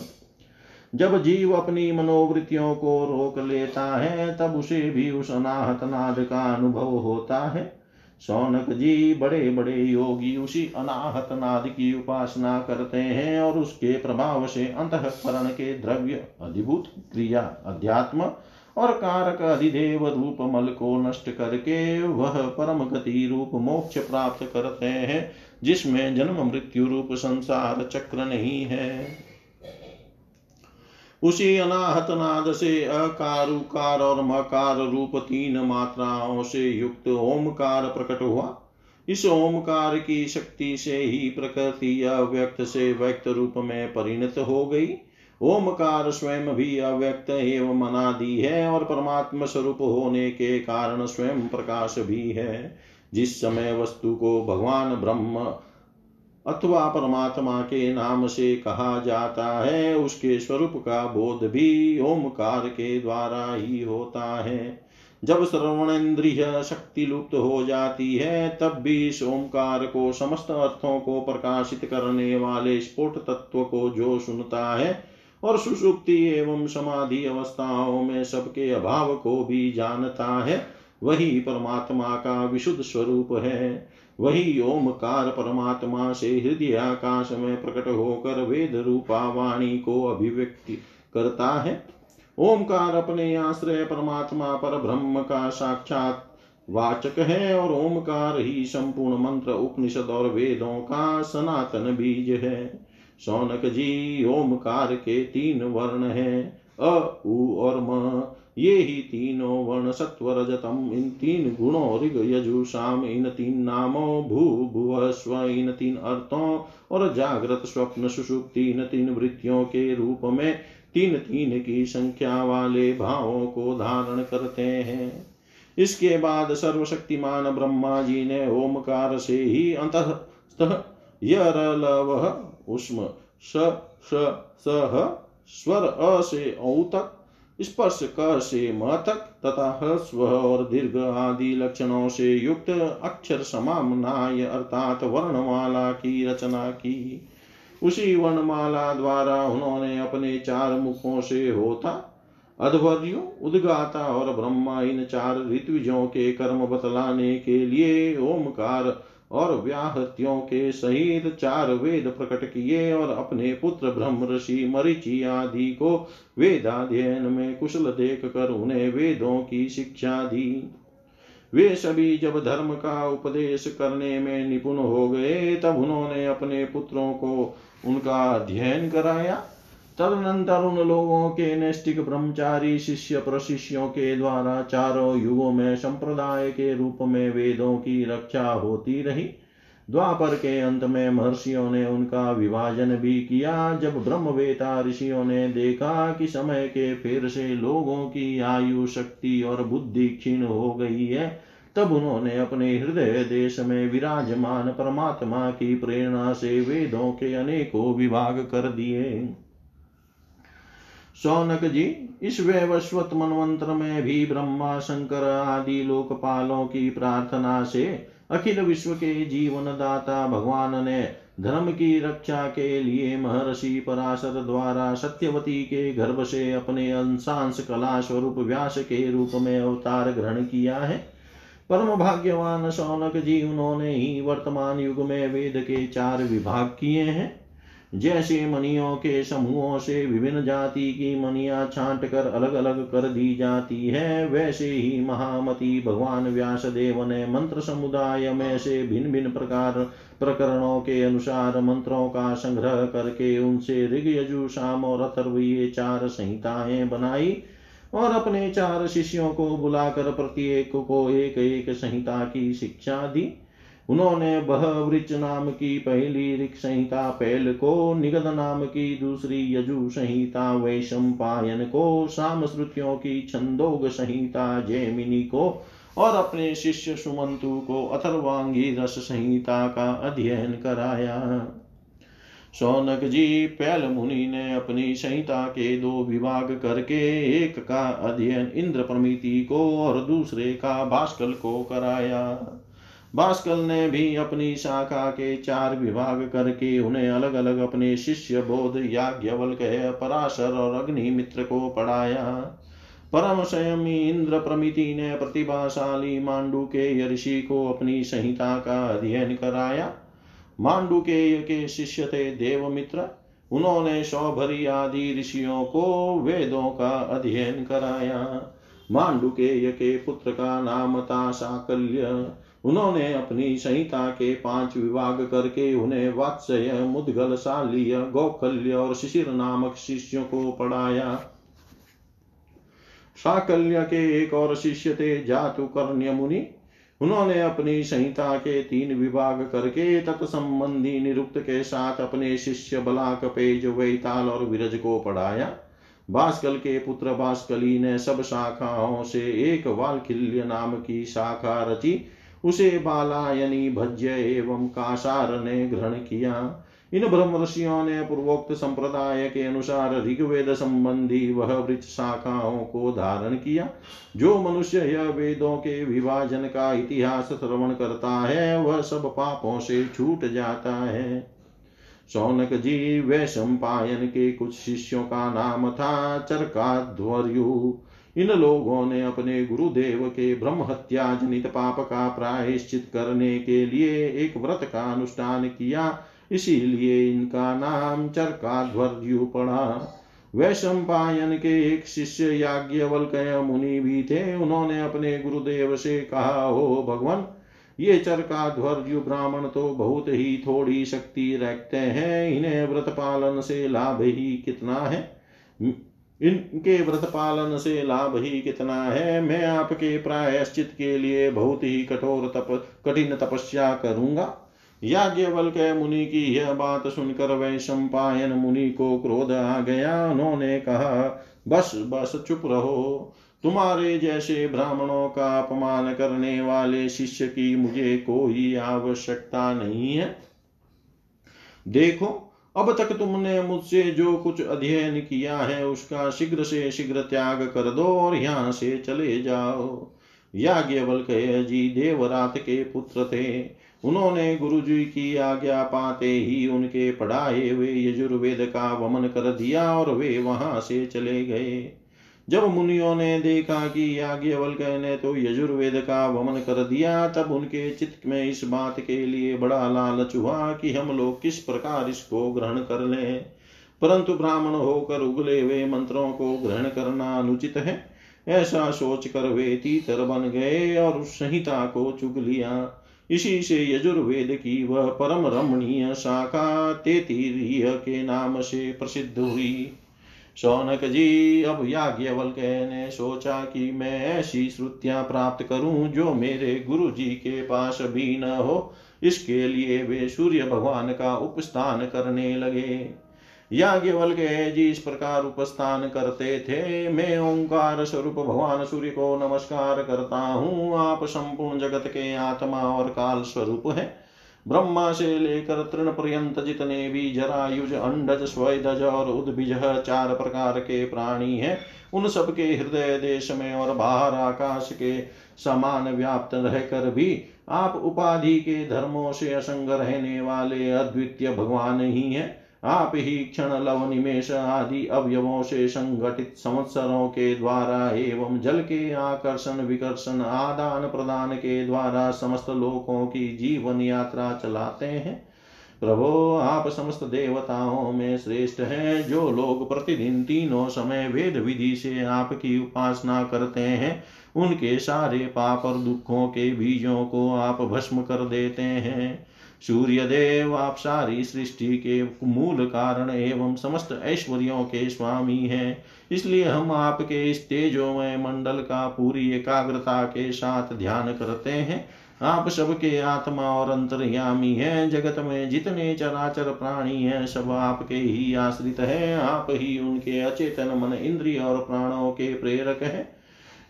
Speaker 1: जब जीव अपनी मनोवृत्तियों को रोक लेता है, तब उसे भी उस अनाहत नाद का अनुभव होता है। सौनक जी, बड़े बड़े योगी उसी अनाहत नाद की उपासना करते हैं और उसके प्रभाव से अंतकरण के द्रव्य, अधिभूत क्रिया, अध्यात्म और कारक, अधिदेव रूप मल को नष्ट करके वह परम गति रूप मोक्ष प्राप्त करते हैं, जिसमें जन्म मृत्यु रूप संसार चक्र नहीं है। उसी अनाहत नाद से अकार उकार और मकार रूप तीन मात्राओं से युक्त ओमकार प्रकट हुआ। इस ओमकार की शक्ति से ही प्रकृति अव्यक्त से व्यक्त रूप में परिणत हो गई। ओमकार स्वयं भी अव्यक्त एवं अनादि है और परमात्म स्वरूप होने के कारण स्वयं प्रकाश भी है। जिस समय वस्तु को भगवान ब्रह्म अथवा परमात्मा के नाम से कहा जाता है, उसके स्वरूप का बोध भी ओमकार के द्वारा ही होता है। जब श्रवणेन्द्रिय शक्ति लुप्त हो जाती है, तब भी इस ओमकार को समस्त अर्थों को प्रकाशित करने वाले स्फोट तत्व को जो सुनता है और सुषुप्ति एवं समाधि अवस्थाओं में सबके अभाव को भी जानता है, वही परमात्मा का विशुद्ध स्वरूप है। वही ओमकार परमात्मा से हृदय आकाश में प्रकट होकर वेद रूपा वाणी को अभिव्यक्ति करता है। ओमकार अपने आश्रय परमात्मा पर ब्रह्म का साक्षात वाचक है और ओमकार ही संपूर्ण मंत्र, उपनिषद और वेदों का सनातन बीज है। शौनक जी, ओमकार के तीन वर्ण हैं, अ, उ और म। ये ही तीनों वर्ण सत्व रजतम इन तीन गुणों ऋग यजु शाम इन तीन नामों भू भुव स्व इन तीन अर्थों और जागृत स्वप्न सुषुप्ति। इन तीन वृत्तियों के रूप में तीन तीन की संख्या वाले भावों को धारण करते हैं। इसके बाद सर्वशक्तिमान ब्रह्मा जी ने ओमकार से ही अंत यह उष्म स स स, स्वर अ से औ स्पर्श क से म तक तथा ह्रस्व और दीर्घ आदि लक्षणों से युक्त अक्षर समामनाय अर्थात वर्णमाला की रचना की। उसी वर्णमाला द्वारा उन्होंने अपने चार मुखों से होता, अध्वर्यु, उद्गाता और ब्रह्मा इन चार ऋत्विजों के कर्म बतलाने के लिए ओमकार और व्याहत्यों के सहित चार वेद प्रकट किए और अपने पुत्र ब्रह्म ऋषि मरिचि आदि को वेदाध्ययन में कुशल देख कर उन्हें वेदों की शिक्षा दी। वे सभी जब धर्म का उपदेश करने में निपुण हो गए, तब उन्होंने अपने पुत्रों को उनका अध्ययन कराया। तदनंतर उन लोगों के नैष्टिक ब्रह्मचारी, शिष्य प्रशिष्यों के द्वारा चारों युगों में संप्रदाय के रूप में वेदों की रक्षा होती रही। द्वापर के अंत में महर्षियों ने उनका विभाजन भी किया। जब ब्रह्मवेता ऋषियों ने देखा कि समय के फिर से लोगों की आयु, शक्ति और बुद्धि क्षीण हो गई है, तब उन्होंने अपने हृदय देश में विराजमान परमात्मा की प्रेरणा से वेदों के अनेकों विभाग कर दिए। सौनक जी, इस वैवस्वत मनवंत्र में भी ब्रह्मा, शंकर आदि लोकपालों की प्रार्थना से अखिल विश्व के जीवन दाता भगवान ने धर्म की रक्षा के लिए महर्षि पराशर द्वारा सत्यवती के गर्भ से अपने अंशांश कला स्वरूप व्यास के रूप में अवतार ग्रहण किया है। परम भाग्यवान सौनक जी, उन्होंने ही वर्तमान युग में वेद के चार विभाग किए हैं। जैसे मनियों के समूहों से विभिन्न जाति की मनिया छांट कर अलग अलग कर दी जाती है, वैसे ही महामति भगवान व्यास देव ने मंत्र समुदाय में से भिन्न भिन्न प्रकार, प्रकरणों के अनुसार मंत्रों का संग्रह करके उनसे ऋग, यजु शाम और अथर्व ये चार संहिताएँ बनाई और अपने चार शिष्यों को बुलाकर प्रत्येक को एक एक संहिता की शिक्षा दी। उन्होंने बहवृच नाम की पहली ऋक संहिता पहल को, निगद नाम की दूसरी यजु संहिता, वैशम पायन को साम श्रुतियों की छंदोग संहिता, जैमिनी को, और अपने शिष्य सुमंतु को अथर्वांगी रस संहिता का अध्ययन कराया। सौनक जी पैल मुनि ने अपनी संहिता के दो विभाग करके, एक का अध्ययन इंद्र प्रमिति को और दूसरे का भास्कल को कराया। भास्कर ने भी अपनी शाखा के चार विभाग करके उन्हें अलग अलग अपने शिष्य बोध याज्ञवल्क पराशर और अग्नि मित्र को पढ़ाया। परम संयमी इंद्र प्रमिति ने प्रतिभाशाली मांडू के ऋषि को अपनी संहिता का अध्ययन कराया। मांडू के के शिष्य थे देवमित्र। उन्होंने सौभरी आदि ऋषियों को वेदों का अध्ययन कराया। मांडुकेय के पुत्र का नाम था साकल्य उन्होंने अपनी संहिता के पाँच विभाग करके उन्हें वात्सय मुदगल, शाल्य, गौखल्य और शिशिर नामक शिष्यों को पढ़ाया। साकल्य के एक और शिष्य थे जातु कर्ण्य मुनि। उन्होंने अपनी संहिता के तीन विभाग करके तत्संबंधी निरुक्त के साथ अपने शिष्य बलाक पेज, वैताल और विरज को पढ़ाया। भास्कल के पुत्र भास्कली ने सब शाखाओं से एक वालखिल्य नाम की शाखा रची। उसे बालायनी भज्य एवं कासार ने ग्रहण किया। इन ब्रह्म ऋषियों ने पूर्वोक्त संप्रदाय के अनुसार ऋग्वेद संबंधी वह वृक्ष शाखाओं को धारण किया, जो मनुष्य यह वेदों के विभाजन का इतिहास श्रवण करता है, वह सब पापों से छूट जाता है। सौनक जी वैशंपायन के कुछ शिष्यों का नाम था चरकाध्वर्यु। इन लोगों ने अपने गुरुदेव के ब्रह्म हत्या जनित पाप का प्रायश्चित करने के लिए एक व्रत का अनुष्ठान किया, इसीलिए इनका नाम चरकाध्वर्यु पड़ा वैशंपायन के एक शिष्य याज्ञवल्कय मुनि भी थे। उन्होंने अपने गुरुदेव से कहा हो भगवान, ये चरकाध्वर्यु ब्राह्मण तो बहुत ही थोड़ी शक्ति रखते हैं। इन्हें व्रत पालन से लाभ ही कितना है? इनके व्रत पालन से लाभ ही कितना है? मैं आपके प्रायश्चित के लिए बहुत ही कठोर तप, कठिन तपस्या करूँगा। याज्ञवल के मुनि की यह बात सुनकर वै सम्पायन मुनि को क्रोध आ गया। उन्होंने कहा, बस बस, चुप रहो। तुम्हारे जैसे ब्राह्मणों का अपमान करने वाले शिष्य की मुझे कोई आवश्यकता नहीं है। देखो अब तक तुमने मुझसे जो कुछ अध्ययन किया है, उसका शीघ्र से शीघ्र त्याग कर दो और यहाँ से चले जाओ। याज्ञवल्क जी, देवरात के पुत्र थे। उन्होंने गुरु जी की आज्ञा पाते ही उनके पढ़ाए हुए यजुर्वेद का वमन कर दिया और वे वहाँ से चले गए। जब मुनियों ने देखा कि याज्ञवल्क ने तो यजुर्वेद का वमन कर दिया। तब उनके चित्त में इस बात के लिए बड़ा लालच हुआ कि हम लोग किस प्रकार इसको ग्रहण कर लें। परंतु ब्राह्मण होकर उगले हुए मंत्रों को ग्रहण करना अनुचित है। ऐसा सोच कर वे तीतर बन गए और उस संहिता को चुग लिया। इसी से यजुर्वेद की वह परम रमणीय शाखा तेतीय के नाम से प्रसिद्ध हुई। शौनक जी, अब याज्ञवल्क ने सोचा कि मैं ऐसी श्रुतियाँ प्राप्त करूँ जो मेरे गुरु जी के पास भी न हो। इसके लिए वे सूर्य भगवान का उपस्थान करने लगे। याज्ञवल्क जी इस प्रकार उपस्थान करते थे। मैं ओंकार स्वरूप भगवान सूर्य को नमस्कार करता हूँ। आप संपूर्ण जगत के आत्मा और काल स्वरूप है। ब्रह्मा से लेकर तृण पर्यंत जितने भी जरायुज, अंडज स्वयदज और उद्भिज चार प्रकार के प्राणी हैं, उन सबके हृदय देश में और बाहर आकाश के समान व्याप्त रहकर भी आप उपाधि के धर्मों से असंग रहने वाले अद्वितीय भगवान ही हैं। आप ही क्षण लव निमेश आदि अवयवों से संगठित संवत्सरों के द्वारा एवं जल के आकर्षण, विकर्षण, आदान प्रदान के द्वारा समस्त लोकों की जीवन यात्रा चलाते हैं। प्रभो, आप समस्त देवताओं में श्रेष्ठ हैं, जो लोग प्रतिदिन तीनों समय वेद विधि से आपकी उपासना करते हैं, उनके सारे पाप और दुखों के बीजों को आप भस्म कर देते हैं। सूर्य देव आप सारी सृष्टि के मूल कारण एवं समस्त ऐश्वर्यों के स्वामी हैं। इसलिए हम आपके इस तेजोमय मंडल का पूरी एकाग्रता के साथ ध्यान करते हैं। आप सबके आत्मा और अंतर्यामी हैं। जगत में जितने चराचर प्राणी हैं, सब आपके ही आश्रित हैं। आप ही उनके अचेतन मन, इंद्रिय और प्राणों के प्रेरक हैं।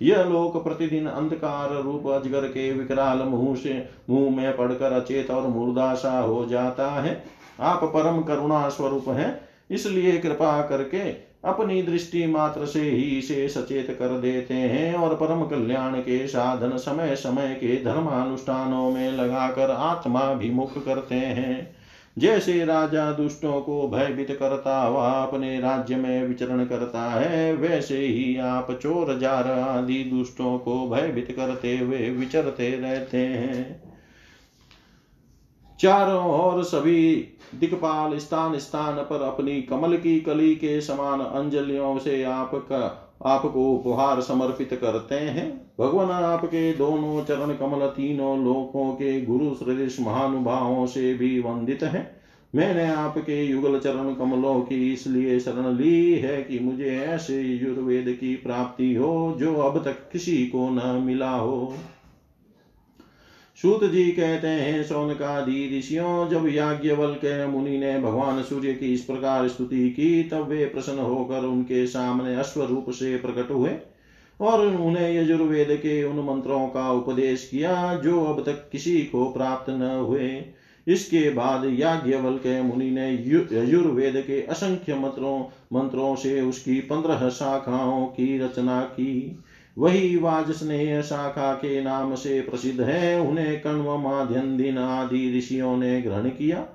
Speaker 1: यह लोक प्रतिदिन अंधकार रूप अजगर के विकराल मुँह से मुँह में पड़कर अचेत और मुर्दाशा हो जाता है। आप परम करुणा स्वरूप हैं, इसलिए कृपा करके अपनी दृष्टि मात्र से ही इसे सचेत कर देते हैं और परम कल्याण के साधन समय समय के धर्मानुष्ठानों में लगाकर आत्मा विमुख करते हैं। जैसे राजा दुष्टों को भयभीत करता हुआ अपने राज्य में विचरण करता है, वैसे ही आप चोर, जार आदि दुष्टों को भयभीत करते हुए विचरते रहते हैं। चारों ओर सभी दिक्पाल स्थान स्थान पर अपनी कमल की कली के समान अंजलियों से आपका आपको उपहार समर्पित करते हैं। भगवान आपके दोनों चरण कमल तीनों लोकों के गुरु श्रेष्ठ महानुभावों से भी वंदित हैं। मैंने आपके युगल चरण कमलों की इसलिए शरण ली है कि मुझे ऐसे युर्वेद की प्राप्ति हो जो अब तक किसी को न मिला हो। सूत जी कहते हैं सौनकादि ऋषियों, जब के मुनि ने भगवान सूर्य की इस प्रकार स्तुति की, तब वे प्रसन्न होकर उनके सामने अश्व रूप से प्रकट हुए और उन्हें यजुर्वेद के उन मंत्रों का उपदेश किया, जो अब तक किसी को प्राप्त न हुए। इसके बाद याज्ञवल के मुनि ने यजुर्वेद के असंख्य मंत्रों मंत्रों से उसकी पंद्रह शाखाओं की रचना की। वही वाजस्नेह शाखा के नाम से प्रसिद्ध है। उन्हें कण्व माध्यन आदि ऋषियों ने ग्रहण किया।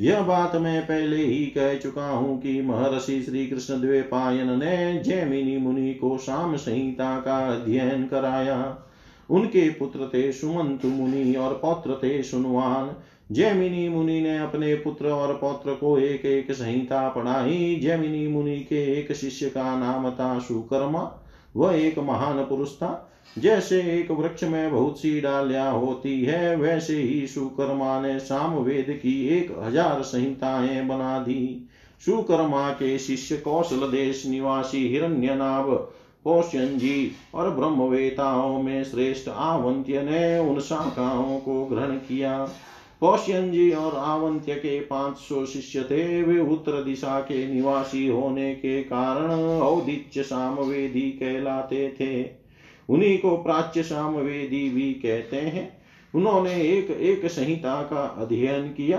Speaker 1: यह बात मैं पहले ही कह चुका हूँ कि महर्षि श्री कृष्ण द्वेपायन ने जैमिनी मुनि को शाम संहिता का अध्ययन कराया। उनके पुत्र थे सुमंतु मुनि और पौत्र थे सुनवान। जैमिनी मुनि ने अपने पुत्र और पौत्र को एक एक संहिता पढ़ाई। जैमिनी मुनि के एक शिष्य का नाम था सुकर्मा। वह एक महान पुरुष था। जैसे एक वृक्ष में बहुत सी डालियाँ होती है, वैसे ही सुकर्मा ने साम वेद की एक हज़ार संहिताएँ बना दी। सुकर्मा के शिष्य कौशल देश निवासी हिरण्यनाभ पोष्यन जी और ब्रह्मवेताओं में श्रेष्ठ आवंत्य ने उन शाखाओं को ग्रहण किया। कौशियन जी और आवंत्य के पाँच सौ शिष्य थे वे उत्तर दिशा के निवासी होने के कारण औदित्य सामवेदी कहलाते थे। उन्हीं को प्राच्य सामवेदी भी कहते हैं। उन्होंने एक एक संहिता का अध्ययन किया।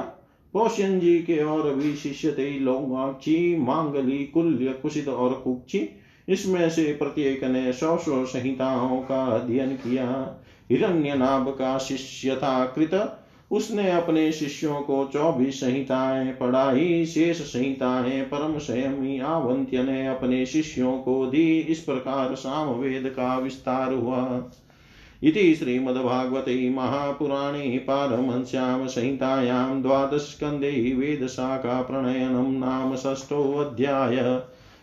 Speaker 1: कौशियन जी के और भी शिष्य थे लोगाक्षी, मांगली, कुल्य कुशित और कुक्षी, इसमें से प्रत्येक ने सौ सौ संहिताओं का अध्ययन किया। हिरण्य नाभ का शिष्य था कृत। उसने अपने शिष्यों को चौबीस संहिताएँ पढ़ाई, शेष संहिताएँ परम संयमी आवंत्य ने अपने शिष्यों को दी। इस प्रकार सामवेद का विस्तार हुआ। इति श्रीमद्भागवते महापुराणे पारमहंस्यां संहितायां द्वादशस्कन्धे वेदशाखाप्रणयनं नाम षष्ठोऽध्याय